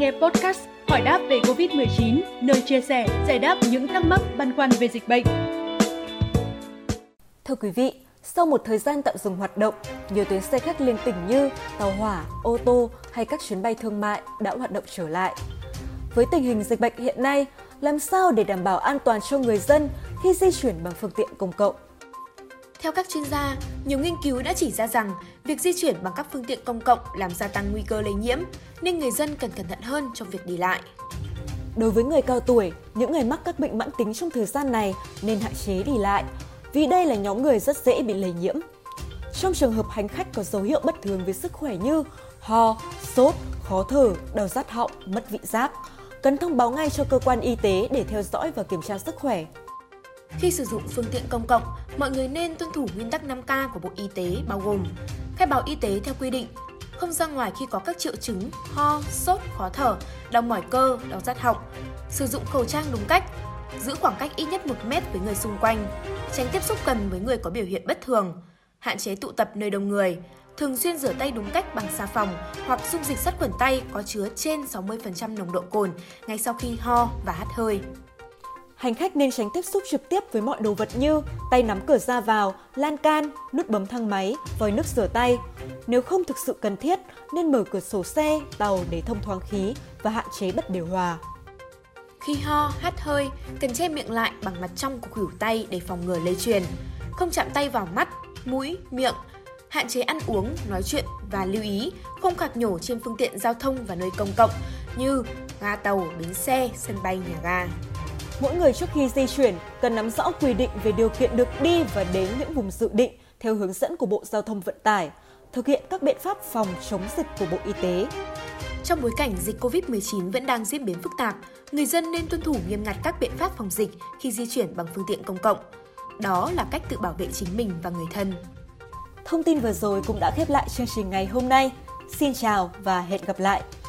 nghe podcast Hỏi đáp về Covid-19, nơi chia sẻ, giải đáp những thắc mắc băn khoăn về dịch bệnh. Thưa quý vị, sau một thời gian tạm dừng hoạt động, nhiều tuyến xe khách liên tỉnh như tàu hỏa, ô tô hay các chuyến bay thương mại đã hoạt động trở lại. Với tình hình dịch bệnh hiện nay, làm sao để đảm bảo an toàn cho người dân khi di chuyển bằng phương tiện công cộng? Theo các chuyên gia, nhiều nghiên cứu đã chỉ ra rằng việc di chuyển bằng các phương tiện công cộng làm gia tăng nguy cơ lây nhiễm, nên người dân cần cẩn thận hơn trong việc đi lại. Đối với người cao tuổi, những người mắc các bệnh mãn tính trong thời gian này nên hạn chế đi lại, vì đây là nhóm người rất dễ bị lây nhiễm. Trong trường hợp hành khách có dấu hiệu bất thường về sức khỏe như ho, sốt, khó thở, đau rát họng, mất vị giác, cần thông báo ngay cho cơ quan y tế để theo dõi và kiểm tra sức khỏe. Khi sử dụng phương tiện công cộng, mọi người nên tuân thủ nguyên tắc 5K của Bộ Y tế bao gồm khai báo y tế theo quy định, không ra ngoài khi có các triệu chứng ho, sốt, khó thở, đau mỏi cơ, đau rát họng, sử dụng khẩu trang đúng cách, giữ khoảng cách ít nhất 1 mét với người xung quanh, tránh tiếp xúc gần với người có biểu hiện bất thường, hạn chế tụ tập nơi đông người, thường xuyên rửa tay đúng cách bằng xà phòng hoặc dung dịch sát khuẩn tay có chứa trên 60% nồng độ cồn ngay sau khi ho và hắt hơi. Hành khách nên tránh tiếp xúc trực tiếp với mọi đồ vật như tay nắm cửa ra vào, lan can, nút bấm thang máy, vòi nước rửa tay. Nếu không thực sự cần thiết, nên mở cửa sổ xe, tàu để thông thoáng khí và hạn chế bật điều hòa. Khi ho, hắt hơi, cần che miệng lại bằng mặt trong của khuỷu tay để phòng ngừa lây truyền. Không chạm tay vào mắt, mũi, miệng. Hạn chế ăn uống, nói chuyện và lưu ý không khạc nhổ trên phương tiện giao thông và nơi công cộng như ga tàu, bến xe, sân bay, nhà ga. Mỗi người trước khi di chuyển cần nắm rõ quy định về điều kiện được đi và đến những vùng dự định theo hướng dẫn của Bộ Giao thông Vận tải, thực hiện các biện pháp phòng chống dịch của Bộ Y tế. Trong bối cảnh dịch COVID-19 vẫn đang diễn biến phức tạp, người dân nên tuân thủ nghiêm ngặt các biện pháp phòng dịch khi di chuyển bằng phương tiện công cộng. Đó là cách tự bảo vệ chính mình và người thân. Thông tin vừa rồi cũng đã khép lại chương trình ngày hôm nay. Xin chào và hẹn gặp lại!